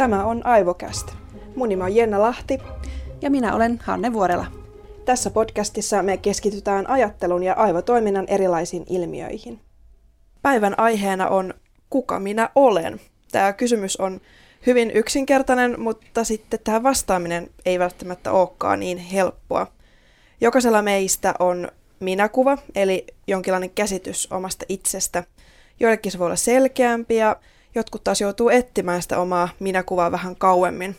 Tämä on Aivokäst. Mun nimi on Jenna Lahti. Ja minä olen Hanne Vuorela. Tässä podcastissa me keskitytään ajattelun ja aivotoiminnan erilaisiin ilmiöihin. Päivän aiheena on Kuka minä olen? Tämä kysymys on hyvin yksinkertainen, mutta sitten tähän vastaaminen ei välttämättä olekaan niin helppoa. Jokaisella meistä on minäkuva, eli jonkinlainen käsitys omasta itsestä. Joillekin se voi olla selkeämpi ja jotkut taas joutuu etsimään sitä omaa minäkuvaa vähän kauemmin.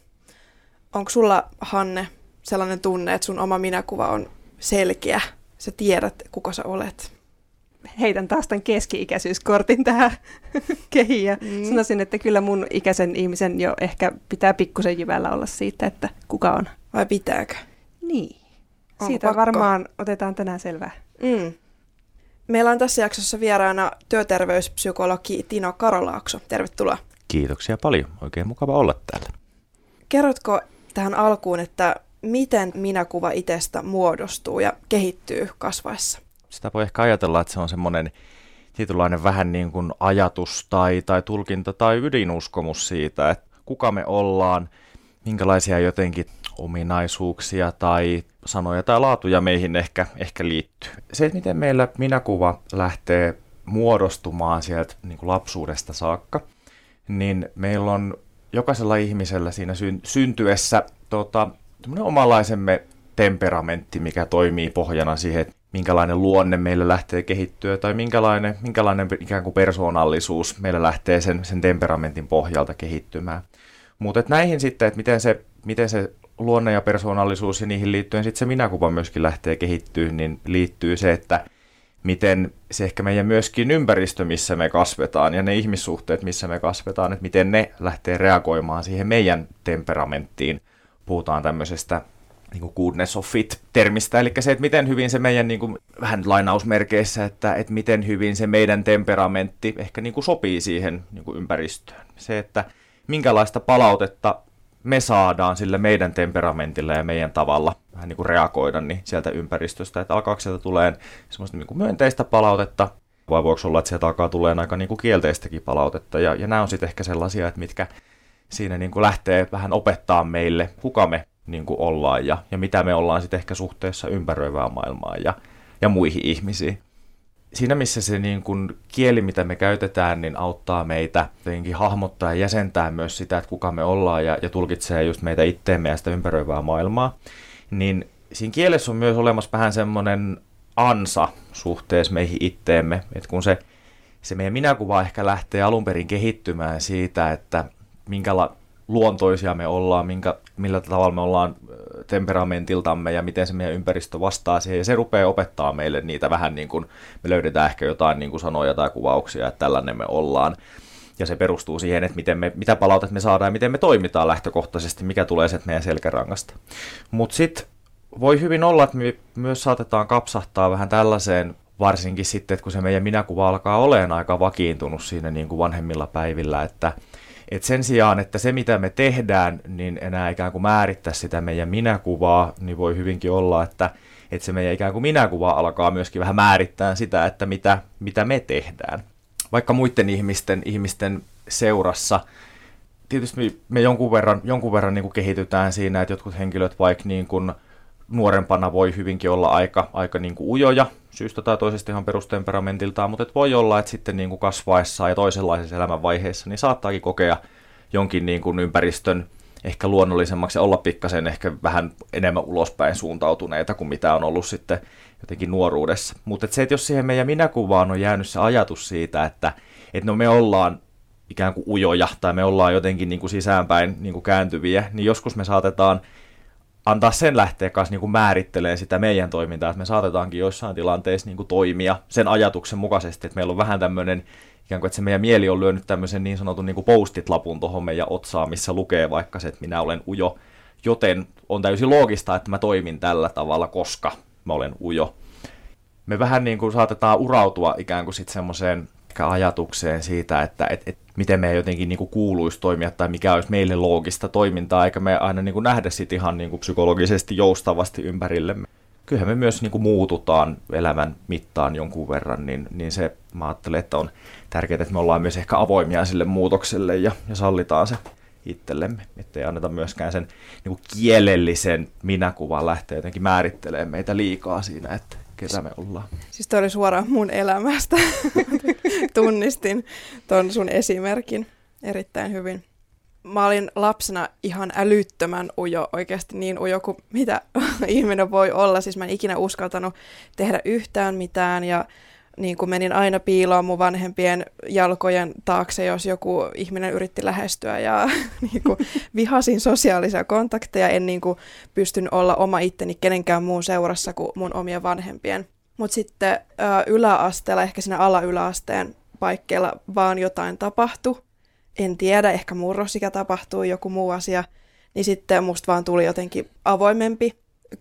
Onko sulla, Hanne, sellainen tunne, että sun oma minäkuva on selkeä? Sä tiedät, kuka sä olet. Heitän taas tämän keski-ikäisyyskortin tähän kehiin ja mm. sanoisin, että kyllä mun ikäisen ihmisen jo ehkä pitää pikkusen jyvällä olla siitä, että kuka on. Vai pitääkö? Niin. Onko Siitä pakko? varmaan otetaan tänään selvää. Mm. Meillä on tässä jaksossa vieraana työterveyspsykologi Tino Karolaakso. Tervetuloa. Kiitoksia paljon. Oikein mukava olla täällä. Kerrotko tähän alkuun, että miten minäkuva itsestä muodostuu ja kehittyy kasvaessa? Sitä voi ehkä ajatella, että se on semmoinen tietynlainen vähän niin kuin ajatus tai, tai tulkinta tai ydinuskomus siitä, että kuka me ollaan, minkälaisia jotenkin ominaisuuksia tai sanoja tai laatuja meihin ehkä, ehkä liittyy. Se, että miten meillä minäkuva lähtee muodostumaan sieltä niin kuin lapsuudesta saakka, niin meillä on jokaisella ihmisellä siinä syntyessä tota, omanlaisemme temperamentti, mikä toimii pohjana siihen, että minkälainen luonne meillä lähtee kehittyä tai minkälainen, minkälainen ikään kuin persoonallisuus meillä lähtee sen, sen temperamentin pohjalta kehittymään. Mutta näihin sitten, että miten se, miten se luonne ja persoonallisuus ja niihin liittyen sitten se minäkuva myöskin lähtee kehittyä, niin liittyy se, että miten se ehkä meidän myöskin ympäristö, missä me kasvetaan ja ne ihmissuhteet, missä me kasvetaan, että miten ne lähtee reagoimaan siihen meidän temperamenttiin. Puhutaan tämmöisestä niin kuin goodness of fit-termistä, eli se, että miten hyvin se meidän, niin kuin, vähän lainausmerkeissä, että, että miten hyvin se meidän temperamentti ehkä niin kuin sopii siihen niin kuin ympäristöön. Se, että minkälaista palautetta me saadaan sille meidän temperamentilla ja meidän tavalla vähän niin kuin reagoida niin sieltä ympäristöstä, että alkaako sieltä tulee semmoista niin kuin myönteistä palautetta, vai voiko olla, että sieltä alkaa tulee aika niin kuin kielteistäkin palautetta, ja, ja nämä on sitten ehkä sellaisia, että mitkä siinä niin kuin lähtee vähän opettaa meille, kuka me niin kuin ollaan ja, ja mitä me ollaan sitten ehkä suhteessa ympäröivään maailmaan ja, ja muihin ihmisiin siinä missä se niin kuin kieli, mitä me käytetään, niin auttaa meitä jotenkin hahmottaa ja jäsentää myös sitä, että kuka me ollaan ja, ja tulkitsee just meitä itteemme ja sitä ympäröivää maailmaa, niin siinä kielessä on myös olemassa vähän semmoinen ansa suhteessa meihin itteemme, että kun se, se meidän minäkuva ehkä lähtee alun perin kehittymään siitä, että minkäla, luontoisia me ollaan, minkä, millä tavalla me ollaan temperamentiltamme ja miten se meidän ympäristö vastaa siihen. Ja se rupeaa opettaa meille niitä vähän niin kuin, me löydetään ehkä jotain niin kuin sanoja tai kuvauksia, että tällainen me ollaan. Ja se perustuu siihen, että miten me, mitä palautet me saadaan ja miten me toimitaan lähtökohtaisesti, mikä tulee sieltä meidän selkärangasta. Mutta sitten voi hyvin olla, että me myös saatetaan kapsahtaa vähän tällaiseen varsinkin sitten, että kun se meidän minäkuva alkaa olemaan aika vakiintunut siinä niin kuin vanhemmilla päivillä, että – et sen sijaan, että se mitä me tehdään, niin enää ikään kuin määrittää sitä meidän minäkuvaa, niin voi hyvinkin olla, että, että se meidän ikään kuin minäkuva alkaa myöskin vähän määrittää sitä, että mitä, mitä me tehdään. Vaikka muiden ihmisten, ihmisten seurassa, tietysti me, me jonkun verran, jonkun verran niin kuin kehitytään siinä, että jotkut henkilöt vaikka niin kuin nuorempana voi hyvinkin olla aika, aika niin kuin ujoja, syystä tai toisesta ihan perustemperamentiltaan, mutta et voi olla, että sitten niin kuin kasvaessaan ja toisenlaisessa elämänvaiheessa niin saattaakin kokea jonkin niin kuin ympäristön ehkä luonnollisemmaksi ja olla pikkasen ehkä vähän enemmän ulospäin suuntautuneita kuin mitä on ollut sitten jotenkin nuoruudessa. Mutta se, että jos siihen meidän minäkuvaan on jäänyt se ajatus siitä, että, että no me ollaan ikään kuin ujoja tai me ollaan jotenkin niin kuin sisäänpäin niin kuin kääntyviä, niin joskus me saatetaan antaa sen lähteä kanssa niin määrittelee sitä meidän toimintaa, että me saatetaankin joissain tilanteissa niin kuin toimia sen ajatuksen mukaisesti, että meillä on vähän tämmöinen ikään kuin, että se meidän mieli on lyönyt tämmöisen niin sanotun niin kuin postit-lapun tuohon meidän otsaan, missä lukee vaikka se, että minä olen ujo, joten on täysin loogista, että mä toimin tällä tavalla, koska mä olen ujo. Me vähän niin kuin saatetaan urautua ikään kuin sitten semmoiseen ajatukseen siitä, että et, et miten me jotenkin niin kuin kuuluisi toimia tai mikä olisi meille loogista toimintaa, eikä me aina niin kuin nähdä sitä ihan niin kuin psykologisesti joustavasti ympärillemme. Kyllähän me myös niin kuin muututaan elämän mittaan jonkun verran, niin, niin se mä ajattelen, että on tärkeää, että me ollaan myös ehkä avoimia sille muutokselle ja, ja sallitaan se itsellemme, ettei anneta myöskään sen niin kuin kielellisen minäkuvan lähteä jotenkin määrittelemään meitä liikaa siinä, että ketä me ollaan. Siis toi oli suoraan mun elämästä. Tunnistin ton sun esimerkin erittäin hyvin. Mä olin lapsena ihan älyttömän ujo, oikeasti niin ujo kuin mitä ihminen voi olla. Siis mä en ikinä uskaltanut tehdä yhtään mitään ja niin kuin menin aina piiloon mun vanhempien jalkojen taakse, jos joku ihminen yritti lähestyä ja niin kuin vihasin sosiaalisia kontakteja, en niin kuin pystyn olla oma itteni kenenkään muun seurassa kuin mun omien vanhempien. Mutta sitten ää, yläasteella, ehkä siinä ala-yläasteen paikkeilla vaan jotain tapahtui. En tiedä, ehkä murrosikä tapahtui, joku muu asia. Niin sitten musta vaan tuli jotenkin avoimempi.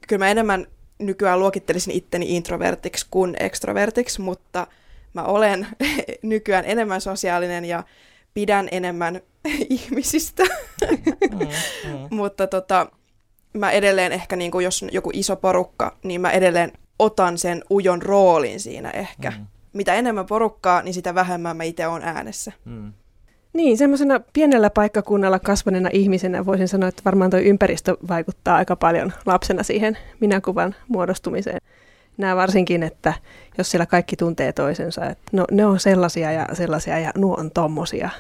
Kyllä mä enemmän nykyään luokittelisin itteni introvertiksi kuin extrovertiksi, mutta mä olen nykyään enemmän sosiaalinen ja pidän enemmän ihmisistä. Mm, mm. mutta tota, mä edelleen ehkä, niin kuin jos on joku iso porukka, niin mä edelleen otan sen ujon roolin siinä ehkä. Mm. Mitä enemmän porukkaa, niin sitä vähemmän mä itse olen äänessä. Mm. Niin, semmoisena pienellä paikkakunnalla kasvaneena ihmisenä voisin sanoa, että varmaan tuo ympäristö vaikuttaa aika paljon lapsena siihen minäkuvan muodostumiseen. Nämä varsinkin, että jos siellä kaikki tuntee toisensa, että no, ne on sellaisia ja sellaisia ja nuo on tommosia.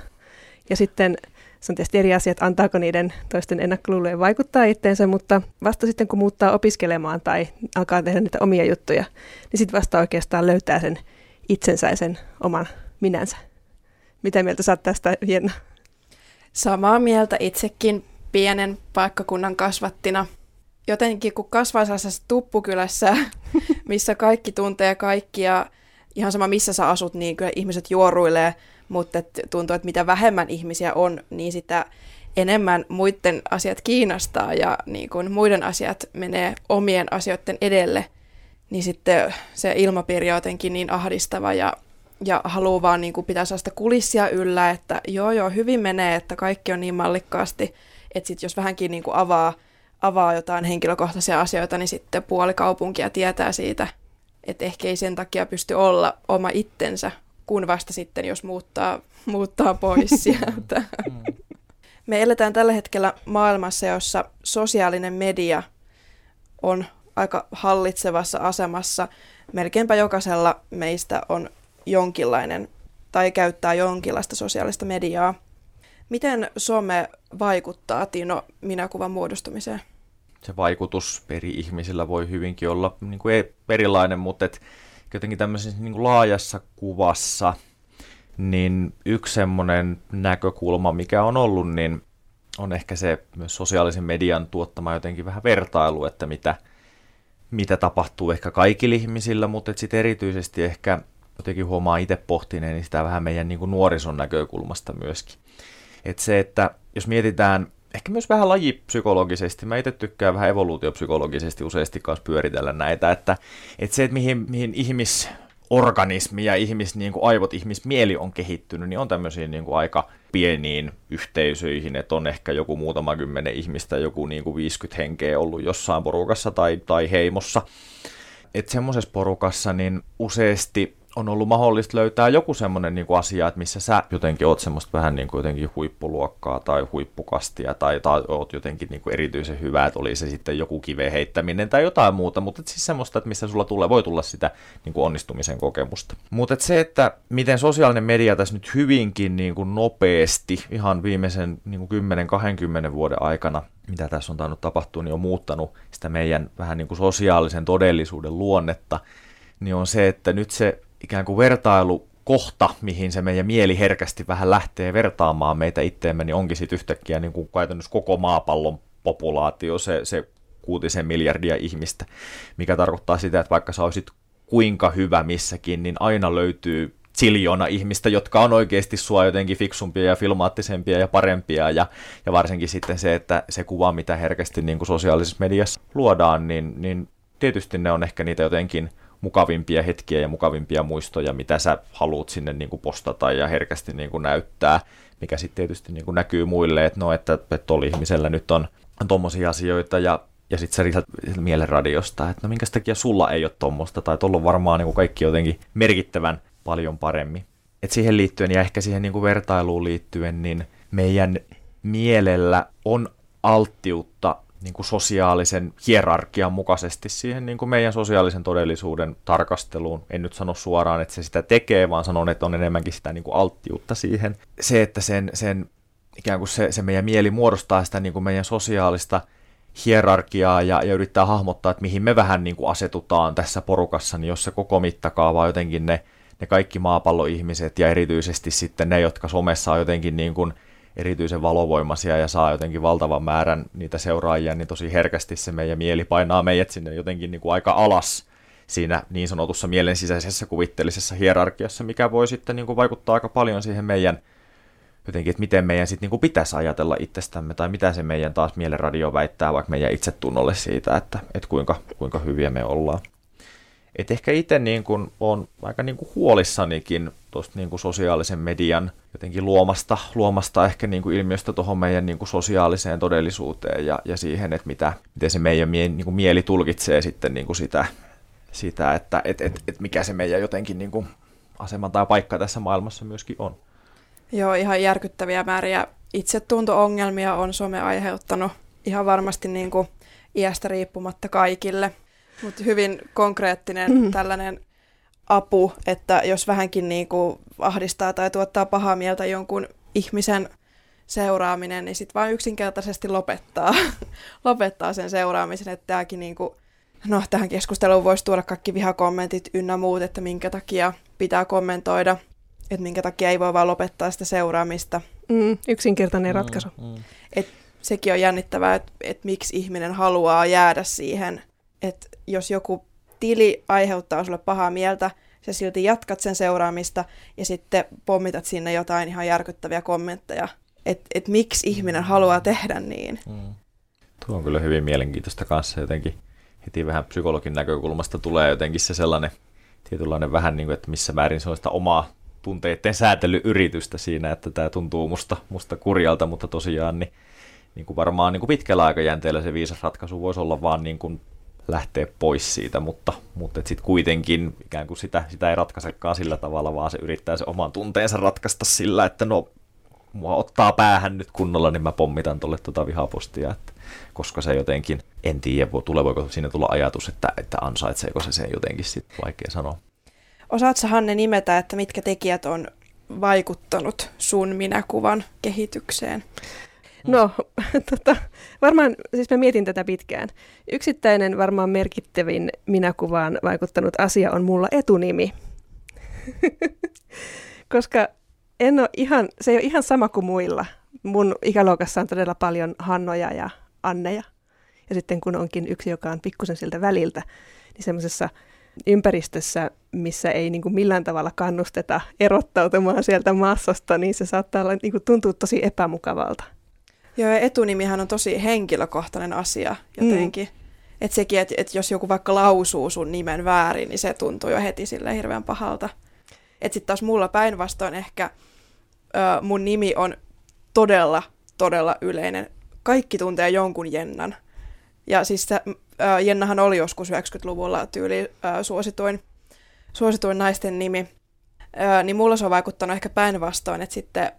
Ja sitten se on tietysti eri asia, että antaako niiden toisten ennakkoluulojen vaikuttaa itteensä, mutta vasta sitten kun muuttaa opiskelemaan tai alkaa tehdä niitä omia juttuja, niin sitten vasta oikeastaan löytää sen itsensä ja sen oman minänsä. Mitä mieltä saat tästä, Jenna? Samaa mieltä itsekin pienen paikkakunnan kasvattina. Jotenkin kun kasvaa sellaisessa tuppukylässä, missä kaikki tuntee kaikkia, ihan sama missä sä asut, niin kyllä ihmiset juoruilee, mutta et tuntuu, että mitä vähemmän ihmisiä on, niin sitä enemmän muiden asiat kiinnostaa ja niin kun muiden asiat menee omien asioiden edelle, niin sitten se ilmapiiri on jotenkin niin ahdistava ja ja haluaa vaan niin kuin pitää sellaista kulissia yllä, että joo joo, hyvin menee, että kaikki on niin mallikkaasti, että sitten jos vähänkin niin kuin avaa, avaa jotain henkilökohtaisia asioita, niin sitten puoli kaupunkia tietää siitä, että ehkä ei sen takia pysty olla oma itsensä, kun vasta sitten, jos muuttaa, muuttaa pois sieltä. Me eletään tällä hetkellä maailmassa, jossa sosiaalinen media on aika hallitsevassa asemassa. Melkeinpä jokaisella meistä on jonkinlainen tai käyttää jonkinlaista sosiaalista mediaa. Miten some vaikuttaa, Tino, minäkuvan muodostumiseen? Se vaikutus eri ihmisillä voi hyvinkin olla niin kuin erilainen, mutta et jotenkin tämmöisessä niin kuin laajassa kuvassa, niin yksi semmoinen näkökulma, mikä on ollut, niin on ehkä se myös sosiaalisen median tuottama jotenkin vähän vertailu, että mitä, mitä tapahtuu ehkä kaikilla ihmisillä, mutta sitten erityisesti ehkä jotenkin huomaa itse pohtineen niin sitä vähän meidän niin kuin nuorison näkökulmasta myöskin. Että se, että jos mietitään ehkä myös vähän lajipsykologisesti, mä itse tykkään vähän evoluutiopsykologisesti useasti kanssa pyöritellä näitä, että, että se, että mihin, mihin ihmis, organismi ja ihmis, niin kuin aivot, ihmismieli on kehittynyt, niin on tämmöisiin niin kuin aika pieniin yhteisöihin, että on ehkä joku muutama kymmenen ihmistä, joku niin kuin 50 henkeä ollut jossain porukassa tai, tai heimossa. Että semmoisessa porukassa niin useasti on ollut mahdollista löytää joku semmoinen niin asia, että missä sä jotenkin oot semmoista vähän niin kuin jotenkin huippuluokkaa tai huippukastia tai, tai oot jotenkin niin kuin erityisen hyvä, että oli se sitten joku kiveen heittäminen tai jotain muuta, mutta siis semmoista, että missä sulla tulee, voi tulla sitä niin kuin onnistumisen kokemusta. Mutta et se, että miten sosiaalinen media tässä nyt hyvinkin niin kuin nopeasti ihan viimeisen niin kuin 10-20 vuoden aikana mitä tässä on tainnut tapahtua, niin on muuttanut sitä meidän vähän niin kuin sosiaalisen todellisuuden luonnetta, niin on se, että nyt se ikään kuin vertailu kohta, mihin se meidän mieli herkästi vähän lähtee vertaamaan meitä itteemme, niin onkin sitten yhtäkkiä niin kuin käytännössä koko maapallon populaatio, se, se kuutisen miljardia ihmistä, mikä tarkoittaa sitä, että vaikka sä olisit kuinka hyvä missäkin, niin aina löytyy siljona ihmistä, jotka on oikeasti sua jotenkin fiksumpia ja filmaattisempia ja parempia, ja, ja varsinkin sitten se, että se kuva, mitä herkästi niin kuin sosiaalisessa mediassa luodaan, niin, niin tietysti ne on ehkä niitä jotenkin mukavimpia hetkiä ja mukavimpia muistoja, mitä sä haluat sinne niin kuin postata ja herkästi niin kuin näyttää, mikä sitten tietysti niin kuin näkyy muille, että no, että, että tuolla ihmisellä nyt on, tommosia asioita ja ja sitten sä lisät mielen radiosta, että no minkä takia sulla ei ole tuommoista, tai tuolla on varmaan niin kuin kaikki jotenkin merkittävän paljon paremmin. Et siihen liittyen ja ehkä siihen niin kuin vertailuun liittyen, niin meidän mielellä on alttiutta niin kuin sosiaalisen hierarkian mukaisesti siihen niin kuin meidän sosiaalisen todellisuuden tarkasteluun. En nyt sano suoraan, että se sitä tekee, vaan sanon, että on enemmänkin sitä niin kuin alttiutta siihen. Se, että sen, sen ikään kuin se, se meidän mieli muodostaa sitä niin kuin meidän sosiaalista hierarkiaa ja, ja yrittää hahmottaa, että mihin me vähän niin kuin asetutaan tässä porukassa, niin jos se koko mittakaava jotenkin ne, ne kaikki maapalloihmiset ja erityisesti sitten ne, jotka somessa on jotenkin niin kuin erityisen valovoimaisia ja saa jotenkin valtavan määrän niitä seuraajia, niin tosi herkästi se meidän mieli painaa meidät sinne jotenkin niin kuin aika alas siinä niin sanotussa mielen sisäisessä kuvitteellisessa hierarkiassa, mikä voi sitten niin kuin vaikuttaa aika paljon siihen meidän jotenkin, että miten meidän sitten niin pitäisi ajatella itsestämme, tai mitä se meidän taas mielenradio väittää vaikka meidän itsetunnolle siitä, että, että kuinka, kuinka hyviä me ollaan. Et ehkä itse niin kuin on aika niin kuin huolissanikin tuosta niin kuin sosiaalisen median jotenkin luomasta, luomasta ehkä niin kuin ilmiöstä tuohon meidän niin kuin sosiaaliseen todellisuuteen ja, ja siihen, että mitä, miten se meidän mie, niin mieli tulkitsee sitten niin kuin sitä, sitä, että et, et, et mikä se meidän jotenkin niin kuin asema tai paikka tässä maailmassa myöskin on. Joo, ihan järkyttäviä määriä itsetunto-ongelmia on some aiheuttanut ihan varmasti niin kuin iästä riippumatta kaikille. Mutta hyvin konkreettinen mm. tällainen apu, että jos vähänkin niin kuin ahdistaa tai tuottaa pahaa mieltä jonkun ihmisen seuraaminen, niin sitten vain yksinkertaisesti lopettaa, lopettaa sen seuraamisen, että tämäkin niin kuin, no tähän keskusteluun voisi tuoda kaikki vihakommentit ynnä muut, että minkä takia pitää kommentoida, että minkä takia ei voi vaan lopettaa sitä seuraamista. Mm, yksinkertainen mm, ratkaisu. Mm, mm. Et sekin on jännittävää, että et miksi ihminen haluaa jäädä siihen, että jos joku tili aiheuttaa sulle pahaa mieltä, sä silti jatkat sen seuraamista ja sitten pommitat sinne jotain ihan järkyttäviä kommentteja, että et miksi ihminen haluaa tehdä niin. Mm. Tuo on kyllä hyvin mielenkiintoista kanssa jotenkin. Heti vähän psykologin näkökulmasta tulee jotenkin se sellainen tietynlainen vähän niin kuin, että missä määrin se on sitä omaa tunteiden säätelyyritystä siinä, että tämä tuntuu musta, musta kurjalta, mutta tosiaan niin, niin kuin varmaan niin kuin pitkällä aikajänteellä se viisas ratkaisu voisi olla vaan niin kuin lähteä pois siitä, mutta, mutta sitten kuitenkin ikään kuin sitä, sitä ei ratkaisekaan sillä tavalla, vaan se yrittää se oman tunteensa ratkaista sillä, että no mua ottaa päähän nyt kunnolla, niin mä pommitan tuolle tuota vihapostia, että koska se jotenkin, en tiedä, tulee, voiko siinä tulla ajatus, että, että ansaitseeko se sen jotenkin sitten, vaikea sanoa. Osaatko Hanne nimetä, että mitkä tekijät on vaikuttanut sun minäkuvan kehitykseen? No, tota, varmaan, siis mä mietin tätä pitkään. Yksittäinen varmaan merkittävin minäkuvaan vaikuttanut asia on mulla etunimi. Koska en ole ihan, se ei ole ihan sama kuin muilla. Mun ikäluokassa on todella paljon Hannoja ja Anneja. Ja sitten kun onkin yksi, joka on pikkusen siltä väliltä, niin semmoisessa ympäristössä, missä ei niin kuin millään tavalla kannusteta erottautumaan sieltä massasta, niin se saattaa olla, niin kuin tuntua tosi epämukavalta. Joo, ja etunimihän on tosi henkilökohtainen asia jotenkin. Mm. Että sekin, että et jos joku vaikka lausuu sun nimen väärin, niin se tuntuu jo heti sille hirveän pahalta. Että sitten taas mulla päinvastoin ehkä ö, mun nimi on todella, todella yleinen. Kaikki tuntee jonkun Jennan. Ja siis se, ö, Jennahan oli joskus 90-luvulla tyyli ö, suosituin, suosituin naisten nimi. Ö, niin mulla se on vaikuttanut ehkä päinvastoin, että sitten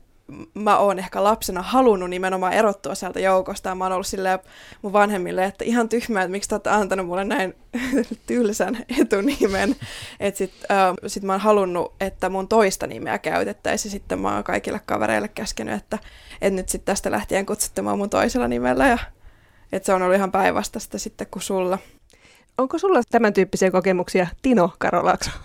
mä oon ehkä lapsena halunnut nimenomaan erottua sieltä joukosta. Mä oon ollut silleen mun vanhemmille, että ihan tyhmää, että miksi te olette antanut mulle näin tylsän etunimen. Että sit, äh, sit mä oon halunnut, että mun toista nimeä käytettäisiin. Sitten mä oon kaikille kavereille käskenyt, että, että nyt sitten tästä lähtien kutsutte mun toisella nimellä. Ja, että se on ollut ihan päinvastaista sitten kuin sulla. Onko sulla tämän tyyppisiä kokemuksia, Tino Karolakso?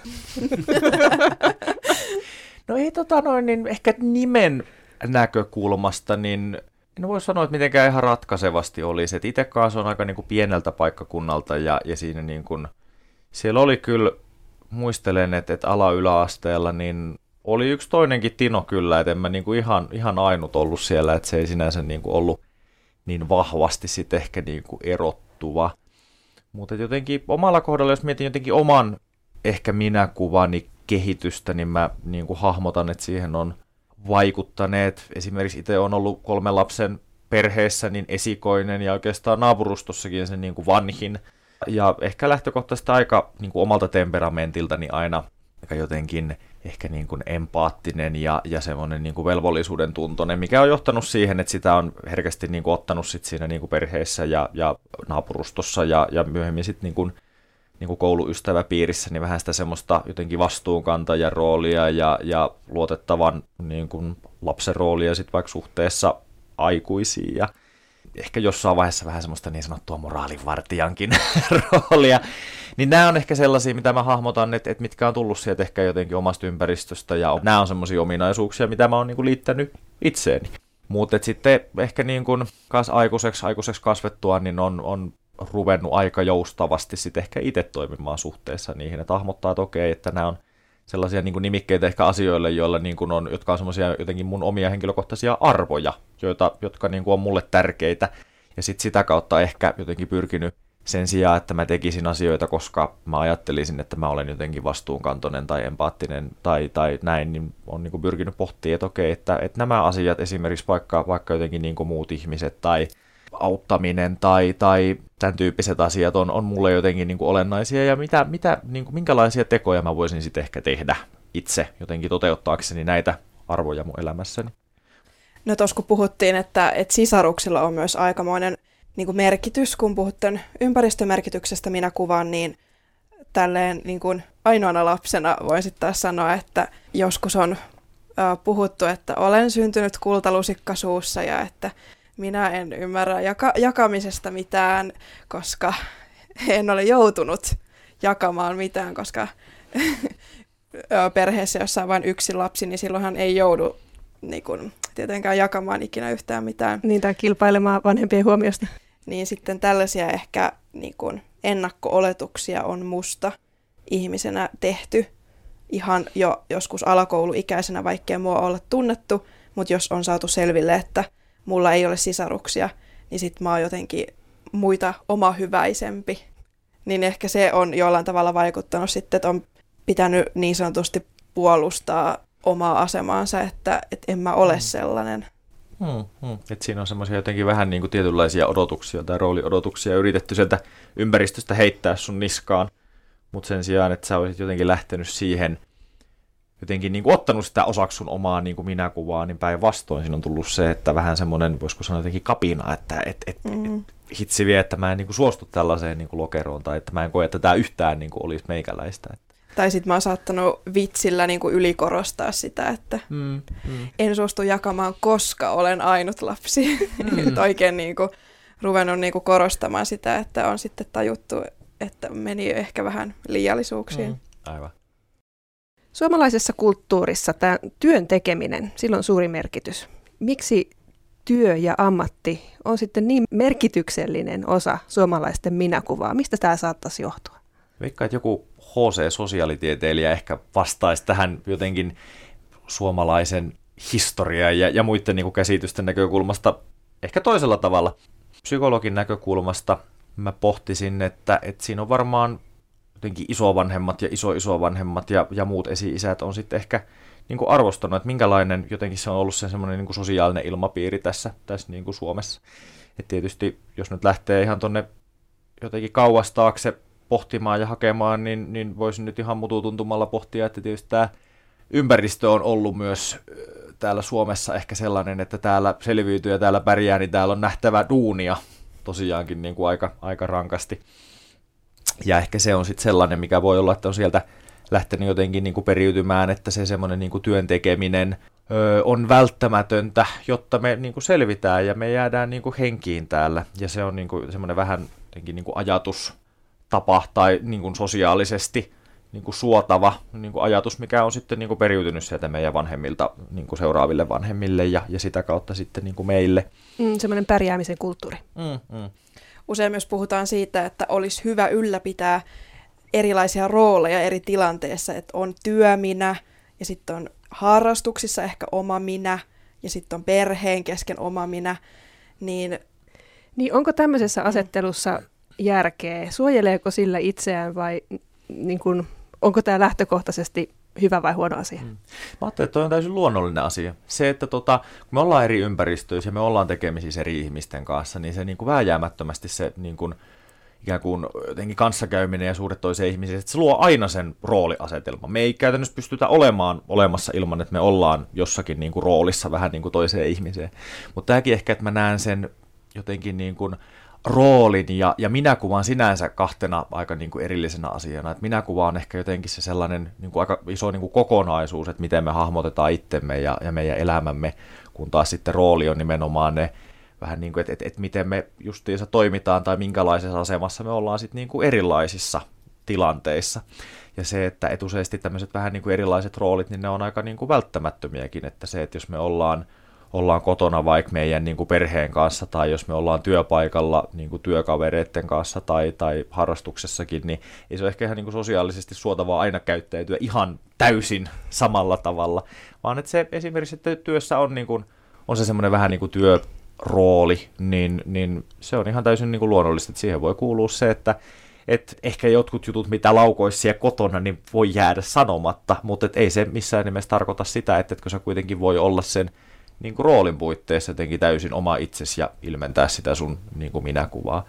No ei tota noin, niin ehkä nimen näkökulmasta, niin en voi sanoa, että mitenkään ihan ratkaisevasti olisi. Itse kanssa on aika niin kuin pieneltä paikkakunnalta ja, ja siinä niin kuin, siellä oli kyllä, muistelen, että, että ala-yläasteella, niin oli yksi toinenkin Tino kyllä, että en mä niin kuin ihan, ihan ainut ollut siellä, että se ei sinänsä niin kuin ollut niin vahvasti sitten ehkä niin kuin erottuva. Mutta jotenkin omalla kohdalla, jos mietin jotenkin oman ehkä minäkuvani kehitystä, niin mä niin kuin hahmotan, että siihen on vaikuttaneet. Esimerkiksi itse on ollut kolmen lapsen perheessä niin esikoinen ja oikeastaan naapurustossakin sen niin kuin vanhin. Ja ehkä lähtökohtaisesti aika niin kuin omalta temperamentiltani aina aika jotenkin ehkä niin kuin empaattinen ja, ja semmoinen niin kuin velvollisuuden tuntoinen, mikä on johtanut siihen, että sitä on herkästi niin kuin ottanut sit siinä niin kuin perheessä ja, ja naapurustossa ja, ja myöhemmin sitten niin niin kuin kouluystäväpiirissä, niin vähän sitä semmoista jotenkin vastuunkantajan roolia ja, ja luotettavan niin kuin lapsen roolia sitten vaikka suhteessa aikuisiin ja ehkä jossain vaiheessa vähän semmoista niin sanottua moraalivartijankin roolia. Niin nämä on ehkä sellaisia, mitä mä hahmotan, että, että mitkä on tullut sieltä ehkä jotenkin omasta ympäristöstä ja nämä on semmoisia ominaisuuksia, mitä mä oon niin kuin liittänyt itseeni. Mutta sitten ehkä niin kuin kas aikuiseksi, aikuiseksi kasvettua, niin on, on ruvennut aika joustavasti sitten ehkä itse toimimaan suhteessa niihin, että hahmottaa, että okei, että nämä on sellaisia niin kuin nimikkeitä ehkä asioille, joilla niin kuin on, jotka on semmoisia jotenkin mun omia henkilökohtaisia arvoja, joita, jotka niin kuin on mulle tärkeitä. Ja sitten sitä kautta ehkä jotenkin pyrkinyt sen sijaan, että mä tekisin asioita, koska mä ajattelisin, että mä olen jotenkin vastuunkantoinen tai empaattinen tai, tai näin, niin on niin kuin pyrkinyt pohtimaan, että okei, että, että nämä asiat esimerkiksi vaikka, vaikka jotenkin niin kuin muut ihmiset tai auttaminen tai, tai tämän tyyppiset asiat on, on mulle jotenkin niin kuin olennaisia ja mitä, mitä, niin kuin, minkälaisia tekoja mä voisin sitten ehkä tehdä itse jotenkin toteuttaakseni näitä arvoja mun elämässäni. No tuossa kun puhuttiin, että, että sisaruksilla on myös aikamoinen niin kuin merkitys, kun puhutte ympäristömerkityksestä minä kuvaan, niin tälleen niin kuin ainoana lapsena voin sitten taas sanoa, että joskus on puhuttu, että olen syntynyt kultalusikka suussa ja että minä en ymmärrä jaka- jakamisesta mitään, koska en ole joutunut jakamaan mitään, koska perheessä, jossa on vain yksi lapsi, niin silloinhan ei joudu niin kun, tietenkään jakamaan ikinä yhtään mitään. Niin, tai kilpailemaan vanhempien huomiosta. Niin sitten tällaisia ehkä niin kun, ennakko-oletuksia on musta ihmisenä tehty ihan jo joskus alakouluikäisenä, vaikkei mua olla tunnettu, mutta jos on saatu selville, että mulla ei ole sisaruksia, niin sit mä oon jotenkin muita oma hyväisempi. Niin ehkä se on jollain tavalla vaikuttanut sitten, että on pitänyt niin sanotusti puolustaa omaa asemaansa, että, että en mä ole mm. sellainen. Hmm, hmm. Et siinä on semmoisia jotenkin vähän niin kuin tietynlaisia odotuksia tai rooliodotuksia yritetty sieltä ympäristöstä heittää sun niskaan, mutta sen sijaan, että sä olisit jotenkin lähtenyt siihen jotenkin niin kuin ottanut sitä osaksi sun omaa niin kuin minäkuvaa, niin päinvastoin siinä on tullut se, että vähän semmoinen, voisiko sanoa jotenkin kapina, että et, et, mm. et, hitsi vie, että mä en niin kuin suostu tällaiseen niin kuin lokeroon, tai että mä en koe, että tämä yhtään niin kuin olisi meikäläistä. Tai sitten mä oon saattanut vitsillä niin kuin ylikorostaa sitä, että mm, mm. en suostu jakamaan, koska olen ainut lapsi. Mm. oikein niin kuin, ruvennut niin kuin korostamaan sitä, että on sitten tajuttu, että meni ehkä vähän liiallisuuksiin. Mm. Aivan. Suomalaisessa kulttuurissa tämä työn tekeminen, sillä on suuri merkitys. Miksi työ ja ammatti on sitten niin merkityksellinen osa suomalaisten minäkuvaa? Mistä tämä saattaisi johtua? Veikka, että joku HC-sosiaalitieteilijä ehkä vastaisi tähän jotenkin suomalaisen historian ja, ja muiden niin kuin käsitysten näkökulmasta ehkä toisella tavalla. Psykologin näkökulmasta mä pohtisin, että, että siinä on varmaan jotenkin isovanhemmat ja iso-isovanhemmat ja, ja muut esi-isät on sitten ehkä niin kuin arvostanut, että minkälainen jotenkin se on ollut se semmoinen niin kuin sosiaalinen ilmapiiri tässä, tässä niin kuin Suomessa. Et tietysti jos nyt lähtee ihan tonne jotenkin kauas taakse pohtimaan ja hakemaan, niin, niin voisin nyt ihan mututuntumalla pohtia, että tietysti tämä ympäristö on ollut myös täällä Suomessa ehkä sellainen, että täällä selviytyy ja täällä pärjää, niin täällä on nähtävä duunia tosiaankin niin kuin aika, aika rankasti. Ja ehkä se on sitten sellainen, mikä voi olla, että on sieltä lähtenyt jotenkin niin kuin periytymään, että se semmoinen niin kuin työn tekeminen ö, on välttämätöntä, jotta me niin kuin selvitään ja me jäädään niin kuin henkiin täällä. Ja se on niin kuin semmoinen vähän jotenkin niin kuin ajatustapa tai niin kuin sosiaalisesti niin kuin suotava niin kuin ajatus, mikä on sitten niin kuin periytynyt sieltä meidän vanhemmilta niin kuin seuraaville vanhemmille ja, ja sitä kautta sitten niin kuin meille. Mm, semmoinen pärjäämisen kulttuuri. Mm, mm. Usein myös puhutaan siitä, että olisi hyvä ylläpitää erilaisia rooleja eri tilanteissa, että on työminä ja sitten on harrastuksissa ehkä oma minä ja sitten on perheen kesken oma minä, niin... Niin onko tämmöisessä asettelussa järkeä? Suojeleeko sillä itseään vai niin kun, onko tämä lähtökohtaisesti hyvä vai huono asia? Mm. Mä ajattelin, että toi on täysin luonnollinen asia. Se, että tota, kun me ollaan eri ympäristöissä ja me ollaan tekemisissä eri ihmisten kanssa, niin se niin kuin vääjäämättömästi se niin kuin, ikään kuin jotenkin kanssakäyminen ja suuret toiseen ihmisiin, että se luo aina sen rooliasetelman. Me ei käytännössä pystytä olemaan olemassa ilman, että me ollaan jossakin niin kuin roolissa vähän niin kuin toiseen ihmiseen. Mutta tämäkin ehkä, että mä näen sen jotenkin niin kuin roolin ja, ja minäkuvan sinänsä kahtena aika niin kuin erillisenä asiana. Että minäkuva on ehkä jotenkin se sellainen niin kuin aika iso niin kuin kokonaisuus, että miten me hahmotetaan itsemme ja, ja meidän elämämme, kun taas sitten rooli on nimenomaan ne vähän niin kuin, että, että, että miten me justiinsa toimitaan tai minkälaisessa asemassa me ollaan sitten niin kuin erilaisissa tilanteissa. Ja se, että etuisesti tämmöiset vähän niin kuin erilaiset roolit, niin ne on aika niin kuin välttämättömiäkin, että se, että jos me ollaan ollaan kotona vaikka meidän niin kuin perheen kanssa tai jos me ollaan työpaikalla niin kuin työkavereiden kanssa tai, tai harrastuksessakin, niin ei se ole ehkä ihan niin kuin sosiaalisesti suotavaa aina käyttäytyä ihan täysin samalla tavalla, vaan että se esimerkiksi, että työssä on, niin kuin, on se semmoinen vähän niin kuin työrooli, niin, niin se on ihan täysin niin kuin luonnollista, että siihen voi kuulua se, että et ehkä jotkut jutut, mitä laukoisi siellä kotona, niin voi jäädä sanomatta, mutta et ei se missään nimessä tarkoita sitä, että etkö sä kuitenkin voi olla sen niin kuin roolin puitteissa jotenkin täysin oma itsesi ja ilmentää sitä sun niin kuin minäkuvaa.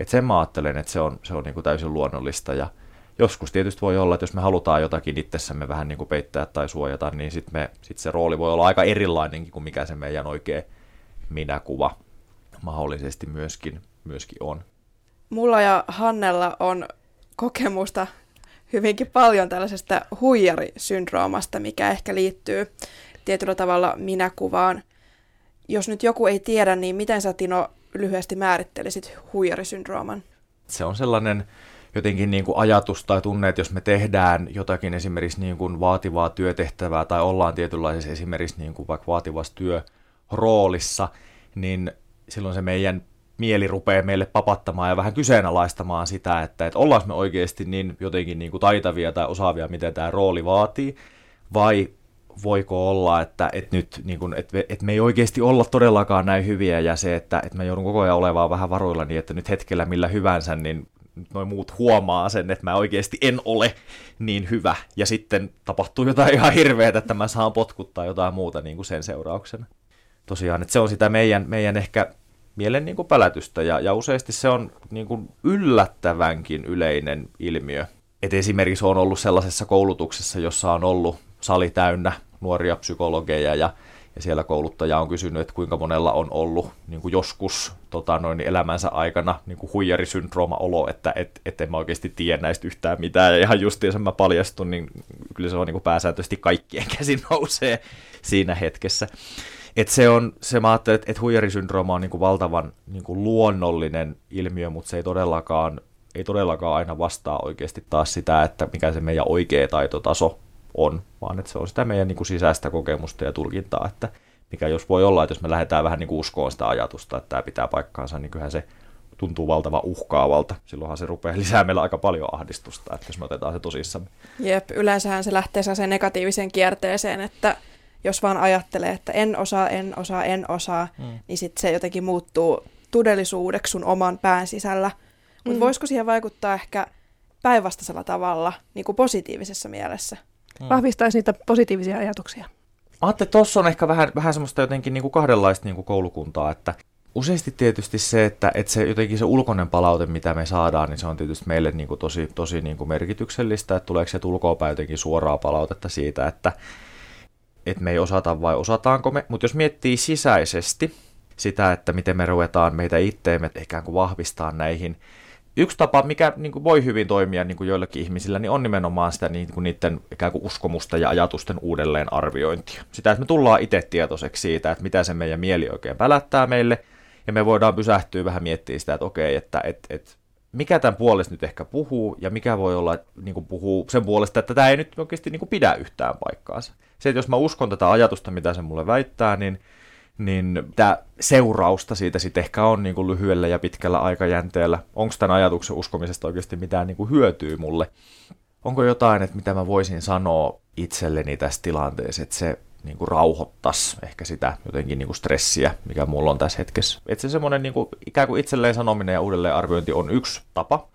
Että sen mä ajattelen, että se on, se on niin kuin täysin luonnollista ja joskus tietysti voi olla, että jos me halutaan jotakin itsessämme vähän niin kuin peittää tai suojata, niin sitten sit se rooli voi olla aika erilainenkin kuin mikä se meidän oikea minäkuva mahdollisesti myöskin, myöskin on. Mulla ja Hannella on kokemusta hyvinkin paljon tällaisesta huijarisyndroomasta, mikä ehkä liittyy tietyllä tavalla minäkuvaan. Jos nyt joku ei tiedä, niin miten sä Tino lyhyesti määrittelisit huijarisyndrooman? Se on sellainen jotenkin niin kuin ajatus tai tunne, että jos me tehdään jotakin esimerkiksi niin kuin vaativaa työtehtävää tai ollaan tietynlaisessa esimerkiksi niin kuin vaikka vaativassa työroolissa, niin silloin se meidän mieli rupeaa meille papattamaan ja vähän kyseenalaistamaan sitä, että, että ollaanko me oikeasti niin jotenkin niin kuin taitavia tai osaavia, miten tämä rooli vaatii, vai voiko olla, että, että nyt niin kuin, että, että me ei oikeasti olla todellakaan näin hyviä ja se, että, että mä joudun koko ajan olemaan vähän varuilla niin, että nyt hetkellä millä hyvänsä, niin noin muut huomaa sen, että mä oikeasti en ole niin hyvä ja sitten tapahtuu jotain ihan hirveätä, että mä saan potkuttaa jotain muuta niin kuin sen seurauksena. Tosiaan, että se on sitä meidän, meidän ehkä mielen niin kuin pälätystä ja, ja useasti se on niin kuin yllättävänkin yleinen ilmiö. Et esimerkiksi on ollut sellaisessa koulutuksessa, jossa on ollut sali täynnä nuoria psykologeja ja, ja siellä kouluttaja on kysynyt, että kuinka monella on ollut niin kuin joskus tota, noin elämänsä aikana niin kuin huijarisyndrooma-olo, että et, et en mä oikeasti tiedä näistä yhtään mitään. Ja ihan justiinsa mä paljastun, niin kyllä se on niin kuin pääsääntöisesti kaikkien käsin nousee siinä hetkessä. Et se on, se mä että, et huijarisyndrooma on niin kuin valtavan niin kuin luonnollinen ilmiö, mutta se ei todellakaan, ei todellakaan aina vastaa oikeasti taas sitä, että mikä se meidän oikea taitotaso on, vaan että se on sitä meidän niin kuin sisäistä kokemusta ja tulkintaa, että mikä jos voi olla, että jos me lähdetään vähän niin kuin uskoon sitä ajatusta, että tämä pitää paikkaansa, niin kyllähän se tuntuu valtava uhkaavalta. Silloinhan se rupeaa lisää meillä aika paljon ahdistusta, että jos me otetaan se tosissamme. Jep, yleensähän se lähtee sen negatiiviseen kierteeseen, että jos vaan ajattelee, että en osaa, en osaa, en osaa, mm. niin sitten se jotenkin muuttuu todellisuudeksi sun oman pään sisällä. Mutta mm. voisiko siihen vaikuttaa ehkä päinvastaisella tavalla, niin kuin positiivisessa mielessä? Mm. vahvistaisi niitä positiivisia ajatuksia. Että tuossa on ehkä vähän, vähän semmoista jotenkin niin kuin kahdenlaista niin kuin koulukuntaa, että useasti tietysti se, että, että se jotenkin se ulkoinen palaute, mitä me saadaan, niin se on tietysti meille niin kuin tosi, tosi niin kuin merkityksellistä, että tuleeko se ulkoapäin jotenkin suoraa palautetta siitä, että, että me ei osata vai osataanko me, mutta jos miettii sisäisesti sitä, että miten me ruvetaan meitä itteemme ikään kuin vahvistaa näihin Yksi tapa, mikä niin kuin voi hyvin toimia niin kuin joillekin ihmisillä, niin on nimenomaan sitä niin kuin niiden ikään kuin uskomusta ja ajatusten uudelleen arviointia. Sitä, että me tullaan itse tietoiseksi siitä, että mitä se meidän mieli oikein pälättää meille, ja me voidaan pysähtyä vähän miettimään sitä, että okei, että et, et, mikä tämän puolesta nyt ehkä puhuu, ja mikä voi olla, että niin kuin puhuu sen puolesta, että tämä ei nyt oikeasti niin kuin pidä yhtään paikkaansa. Se, että jos mä uskon tätä ajatusta, mitä se mulle väittää, niin niin tämä seurausta siitä sitten ehkä on niin kuin lyhyellä ja pitkällä aikajänteellä. Onko tämän ajatuksen uskomisesta oikeasti mitään niin kuin hyötyä mulle? Onko jotain, että mitä mä voisin sanoa itselleni tässä tilanteessa, että se niin kuin rauhoittaisi ehkä sitä jotenkin niin kuin stressiä, mikä mulla on tässä hetkessä. Että se semmoinen niin kuin, ikään kuin itselleen sanominen ja uudelleen arviointi on yksi tapa,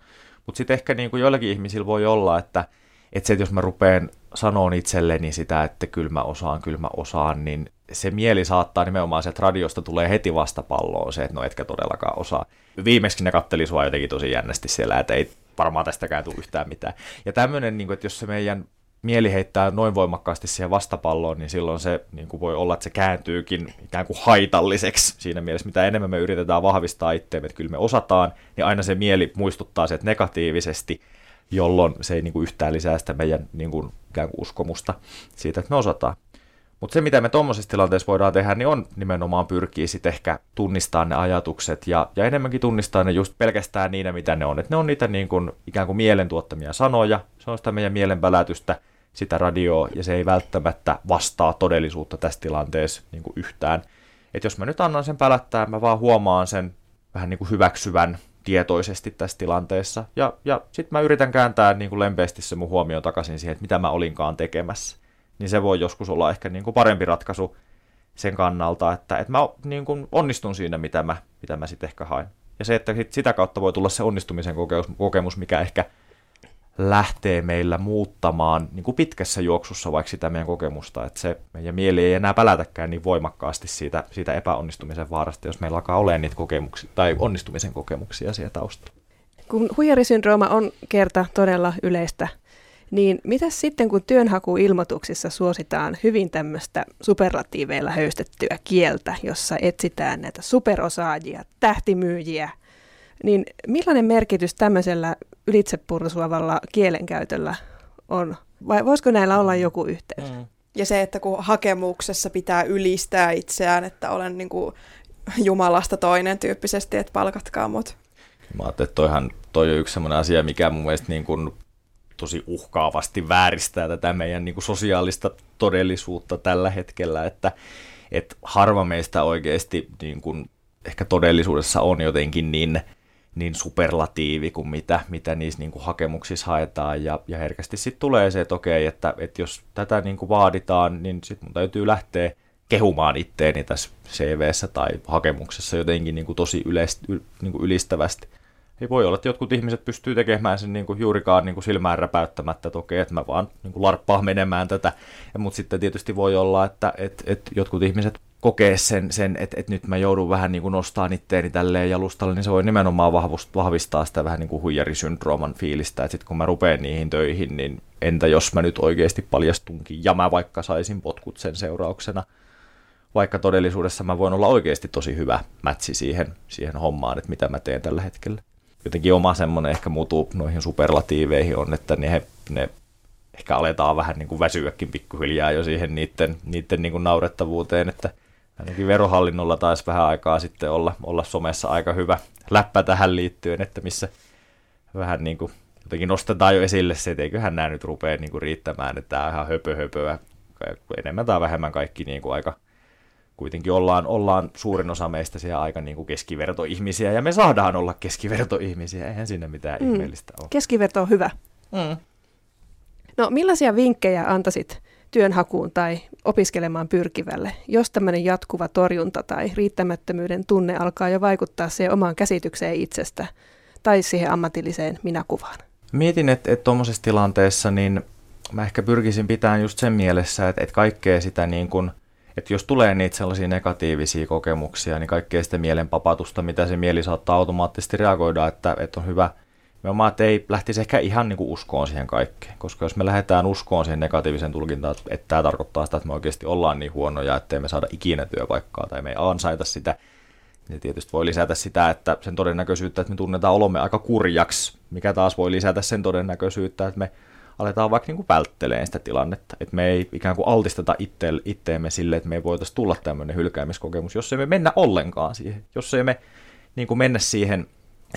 mutta sitten ehkä niin kuin joillakin ihmisillä voi olla, että, että se, että jos mä rupean sanoon itselleni sitä, että kyllä mä osaan, kyllä mä osaan, niin se mieli saattaa nimenomaan sieltä radiosta tulee heti vastapalloon se, että no etkä todellakaan osaa. Viimeksi ne katteli sua jotenkin tosi jännästi siellä, että ei varmaan tästäkään tule yhtään mitään. Ja tämmöinen, niin kuin, että jos se meidän mieli heittää noin voimakkaasti siihen vastapalloon, niin silloin se niin kuin voi olla, että se kääntyykin ikään kuin haitalliseksi siinä mielessä, mitä enemmän me yritetään vahvistaa itseämme, että kyllä me osataan, niin aina se mieli muistuttaa se negatiivisesti, jolloin se ei niin kuin yhtään lisää sitä meidän niin kuin, ikään kuin uskomusta siitä, että me osataan. Mutta se, mitä me tuommoisessa tilanteessa voidaan tehdä, niin on nimenomaan pyrkiä sitten ehkä tunnistaa ne ajatukset ja, ja enemmänkin tunnistaa ne just pelkästään niinä, mitä ne on. Että ne on niitä niin kuin, ikään kuin mielen tuottamia sanoja, se on sitä meidän mielenpälätystä, sitä radioa, ja se ei välttämättä vastaa todellisuutta tässä tilanteessa niin kuin yhtään. Että jos mä nyt annan sen pälättää, mä vaan huomaan sen vähän niin kuin hyväksyvän tietoisesti tässä tilanteessa, ja, ja sitten mä yritän kääntää niin kuin lempeästi se mun huomio takaisin siihen, että mitä mä olinkaan tekemässä niin se voi joskus olla ehkä niin kuin parempi ratkaisu sen kannalta, että, että mä niin kuin onnistun siinä, mitä mä, mitä mä sitten ehkä haen. Ja se, että sitä kautta voi tulla se onnistumisen kokemus, mikä ehkä lähtee meillä muuttamaan niin kuin pitkässä juoksussa vaikka sitä meidän kokemusta, että se meidän mieli ei enää pälätäkään niin voimakkaasti siitä, siitä epäonnistumisen vaarasta, jos meillä alkaa olemaan niitä kokemuksia tai onnistumisen kokemuksia siellä taustalla. Kun huijarisyndrooma on kerta todella yleistä niin mitä sitten, kun työnhakuilmoituksissa suositaan hyvin tämmöistä superlatiiveilla höystettyä kieltä, jossa etsitään näitä superosaajia, tähtimyyjiä, niin millainen merkitys tämmöisellä ylitsepursuavalla kielenkäytöllä on? Vai voisiko näillä olla joku yhteys? Mm. Ja se, että kun hakemuksessa pitää ylistää itseään, että olen niin kuin Jumalasta toinen tyyppisesti, että palkatkaa mut. Mä ajattelin, että toihan, toi on yksi sellainen asia, mikä mun mielestä niin kuin tosi uhkaavasti vääristää tätä meidän niin kuin sosiaalista todellisuutta tällä hetkellä, että, että harva meistä oikeasti niin kuin, ehkä todellisuudessa on jotenkin niin, niin superlatiivi kuin mitä, mitä niissä niin kuin hakemuksissa haetaan. Ja, ja herkästi sitten tulee se, että okei, että, että jos tätä niin kuin vaaditaan, niin sitten mun täytyy lähteä kehumaan itteeni tässä cv tai hakemuksessa jotenkin niin kuin tosi yleist, niin kuin ylistävästi ei voi olla, että jotkut ihmiset pystyy tekemään sen niin kuin juurikaan niin kuin silmään räpäyttämättä, että okei, että mä vaan niin kuin larppaa menemään tätä. Mutta sitten tietysti voi olla, että että että jotkut ihmiset kokee sen, sen että että nyt mä joudun vähän niin kuin nostamaan itteeni tälleen jalustalle, niin se voi nimenomaan vahvistaa sitä vähän niin kuin huijarisyndrooman fiilistä, että sitten kun mä rupean niihin töihin, niin entä jos mä nyt oikeasti paljastunkin ja mä vaikka saisin potkut sen seurauksena, vaikka todellisuudessa mä voin olla oikeasti tosi hyvä mätsi siihen, siihen hommaan, että mitä mä teen tällä hetkellä jotenkin oma semmoinen ehkä mutu noihin superlatiiveihin on, että ne, ne ehkä aletaan vähän niin kuin väsyäkin pikkuhiljaa jo siihen niiden, niiden niin kuin naurettavuuteen, että ainakin verohallinnolla taisi vähän aikaa sitten olla, olla somessa aika hyvä läppä tähän liittyen, että missä vähän niin kuin jotenkin nostetaan jo esille se, että eiköhän nämä nyt rupea niin kuin riittämään, että tämä on ihan höpö höpöä, enemmän tai vähemmän kaikki niin kuin aika kuitenkin ollaan, ollaan suurin osa meistä siellä aika niin kuin keskivertoihmisiä, ja me saadaan olla keskivertoihmisiä, eihän sinne mitään mm. ihmeellistä ole. Keskiverto on hyvä. Mm. No millaisia vinkkejä antaisit työnhakuun tai opiskelemaan pyrkivälle, jos tämmöinen jatkuva torjunta tai riittämättömyyden tunne alkaa jo vaikuttaa siihen omaan käsitykseen itsestä tai siihen ammatilliseen minäkuvaan? Mietin, että, että tuommoisessa tilanteessa niin mä ehkä pyrkisin pitämään just sen mielessä, että, että kaikkea sitä niin kuin – että jos tulee niitä sellaisia negatiivisia kokemuksia, niin kaikkea sitä mielenpapatusta, mitä se mieli saattaa automaattisesti reagoida, että, että on hyvä, me omaa, että ei lähtisi ehkä ihan niin kuin uskoon siihen kaikkeen, koska jos me lähdetään uskoon siihen negatiivisen tulkintaan, että tämä tarkoittaa sitä, että me oikeasti ollaan niin huonoja, ettei me saada ikinä työpaikkaa tai me ei ansaita sitä, niin tietysti voi lisätä sitä, että sen todennäköisyyttä, että me tunnetaan olomme aika kurjaksi, mikä taas voi lisätä sen todennäköisyyttä, että me aletaan vaikka niin kuin sitä tilannetta, että me ei ikään kuin altisteta itse, itteemme sille, että me ei voitaisiin tulla tämmöinen hylkäämiskokemus, jos ei me mennä ollenkaan siihen, jos ei me niin kuin mennä siihen,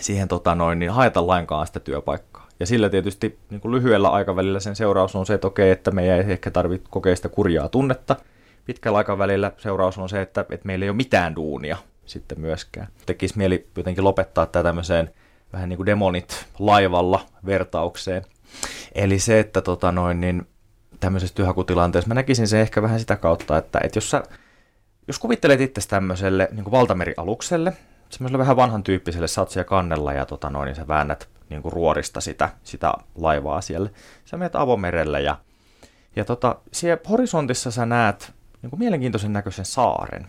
siihen tota noin, niin haeta lainkaan sitä työpaikkaa. Ja sillä tietysti niin kuin lyhyellä aikavälillä sen seuraus on se, että okei, että me ei ehkä tarvitse kokea sitä kurjaa tunnetta. Pitkällä aikavälillä seuraus on se, että, että meillä ei ole mitään duunia sitten myöskään. Tekisi mieli jotenkin lopettaa tämä tämmöiseen vähän niin kuin demonit laivalla vertaukseen – Eli se, että tota noin, niin tämmöisessä työhakutilanteessa mä näkisin se ehkä vähän sitä kautta, että, että jos sä jos kuvittelet itse tämmöiselle niin valtamerialukselle, semmoiselle vähän vanhan tyyppiselle satsia kannella ja tota noin, niin sä väännät niin kuin ruorista sitä, sitä laivaa siellä. Sä menet avomerelle ja, ja tota, siellä horisontissa sä näet niin kuin mielenkiintoisen näköisen saaren.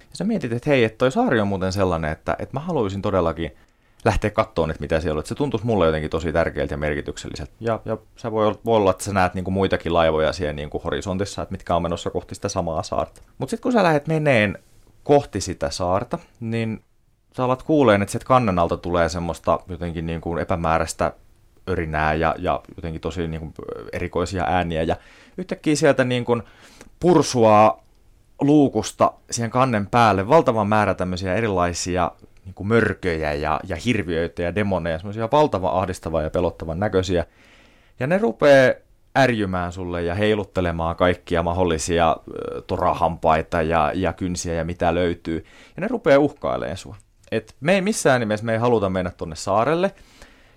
Ja sä mietit, että hei, että toi saari on muuten sellainen, että, että mä haluaisin todellakin lähteä kattoon, että mitä siellä on. Että se tuntuisi mulle jotenkin tosi tärkeältä ja merkitykselliseltä. Ja, ja sä voi, olla, että sä näet niin kuin muitakin laivoja siellä niin kuin horisontissa, että mitkä on menossa kohti sitä samaa saarta. Mutta sitten kun sä lähdet meneen kohti sitä saarta, niin sä alat kuuleen, että sieltä kannen alta tulee semmoista jotenkin niin kuin epämääräistä örinää ja, ja jotenkin tosi niin kuin erikoisia ääniä. Ja yhtäkkiä sieltä niin kuin pursua luukusta siihen kannen päälle valtavan määrä tämmöisiä erilaisia niin kuin mörköjä ja, ja hirviöitä ja demoneja, semmoisia valtavan ahdistavia ja pelottavan näköisiä. Ja ne rupeaa ärjymään sulle ja heiluttelemaan kaikkia mahdollisia torahampaita ja, ja kynsiä ja mitä löytyy. Ja ne rupeaa uhkailemaan sua. Et me ei missään nimessä me ei haluta mennä tuonne saarelle.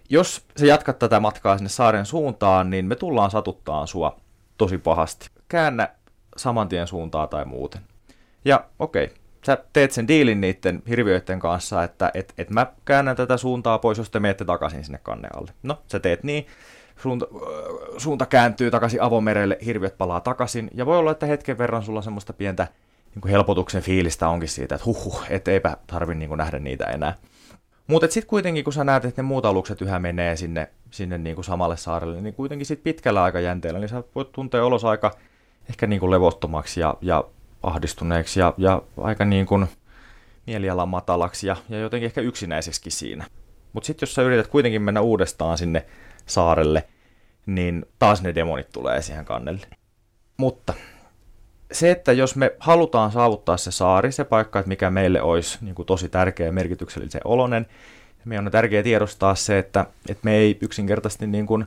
Jos sä jatkat tätä matkaa sinne saaren suuntaan, niin me tullaan satuttaan sua tosi pahasti. Käännä saman tien suuntaa tai muuten. Ja okei, okay, sä teet sen diilin niiden hirviöiden kanssa, että et, et mä käännän tätä suuntaa pois, jos te menette takaisin sinne kanne alle. No, sä teet niin, suunta, suunta kääntyy takaisin avomerelle, hirviöt palaa takaisin, ja voi olla, että hetken verran sulla semmoista pientä niin helpotuksen fiilistä onkin siitä, että huhhuh, et eipä tarvi niin nähdä niitä enää. Mutta sitten kuitenkin, kun sä näet, että ne muut alukset yhä menee sinne, sinne niin kuin samalle saarelle, niin kuitenkin sit pitkällä aikajänteellä, niin sä voit tuntea olos aika ehkä niin kuin levottomaksi ja, ja ahdistuneeksi ja, ja aika niin kuin mielialan matalaksi ja, ja jotenkin ehkä yksinäiseksi siinä. Mutta sitten jos sä yrität kuitenkin mennä uudestaan sinne saarelle, niin taas ne demonit tulee siihen kannelle. Mutta se, että jos me halutaan saavuttaa se saari, se paikka, että mikä meille olisi niin kuin tosi tärkeä ja merkityksellisen oloinen, meidän on tärkeää tiedostaa se, että, että me ei yksinkertaisesti niin kuin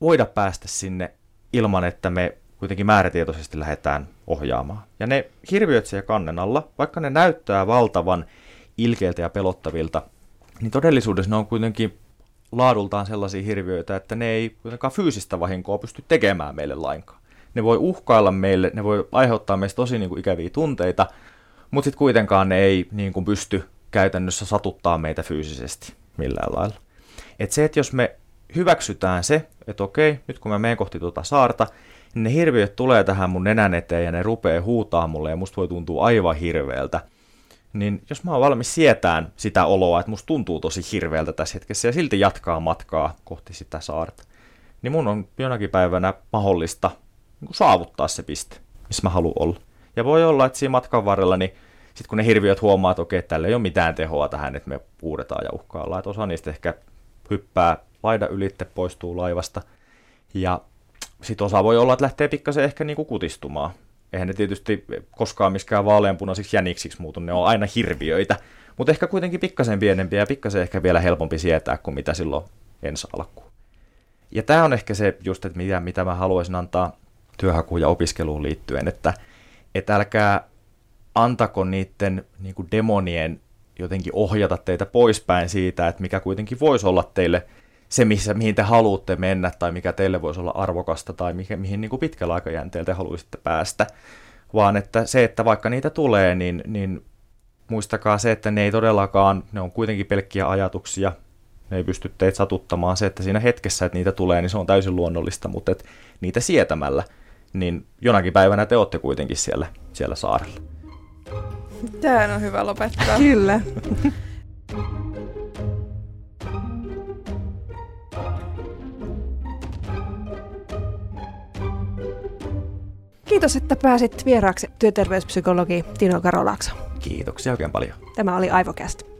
voida päästä sinne ilman, että me kuitenkin määrätietoisesti lähdetään ohjaamaan. Ja ne hirviöt siellä kannen alla, vaikka ne näyttää valtavan ilkeiltä ja pelottavilta, niin todellisuudessa ne on kuitenkin laadultaan sellaisia hirviöitä, että ne ei kuitenkaan fyysistä vahinkoa pysty tekemään meille lainkaan. Ne voi uhkailla meille, ne voi aiheuttaa meistä tosi niin kuin ikäviä tunteita, mutta sitten kuitenkaan ne ei niin kuin pysty käytännössä satuttaa meitä fyysisesti millään lailla. Et se, että jos me hyväksytään se, että okei, nyt kun mä menen kohti tuota saarta, niin ne hirviöt tulee tähän mun nenän eteen ja ne rupeaa huutaa mulle ja musta voi tuntua aivan hirveältä. Niin jos mä oon valmis sietään sitä oloa, että musta tuntuu tosi hirveältä tässä hetkessä ja silti jatkaa matkaa kohti sitä saarta, niin mun on jonakin päivänä mahdollista niin saavuttaa se piste, missä mä haluan olla. Ja voi olla, että siinä matkan varrella, niin sitten kun ne hirviöt huomaa, että okei, tällä ei ole mitään tehoa tähän, että me puudetaan ja uhkaillaan, että osa niistä ehkä hyppää laida ylitte, poistuu laivasta, ja sitten osa voi olla, että lähtee pikkasen ehkä niin kuin kutistumaan. Eihän ne tietysti koskaan miskään vaaleanpunaisiksi jäniksiksi muutu, ne on aina hirviöitä, mutta ehkä kuitenkin pikkasen pienempiä ja pikkasen ehkä vielä helpompi sietää kuin mitä silloin ensi alkuun. Ja tämä on ehkä se just, että mitä, mitä mä haluaisin antaa työhakuun ja opiskeluun liittyen, että, että älkää antako niiden niin demonien jotenkin ohjata teitä poispäin siitä, että mikä kuitenkin voisi olla teille se, missä, mihin te haluatte mennä tai mikä teille voisi olla arvokasta tai mihin, mihin niin kuin pitkällä aikajänteellä te haluaisitte päästä, vaan että se, että vaikka niitä tulee, niin, niin muistakaa se, että ne ei todellakaan, ne on kuitenkin pelkkiä ajatuksia, ne ei pysty teitä satuttamaan. Se, että siinä hetkessä, että niitä tulee, niin se on täysin luonnollista, mutta että niitä sietämällä, niin jonakin päivänä te olette kuitenkin siellä, siellä saarella. Tämä on hyvä lopettaa. Kyllä. Kiitos, että pääsit vieraaksi työterveyspsykologi Tino Karolakso. Kiitoksia oikein paljon. Tämä oli Aivokästä.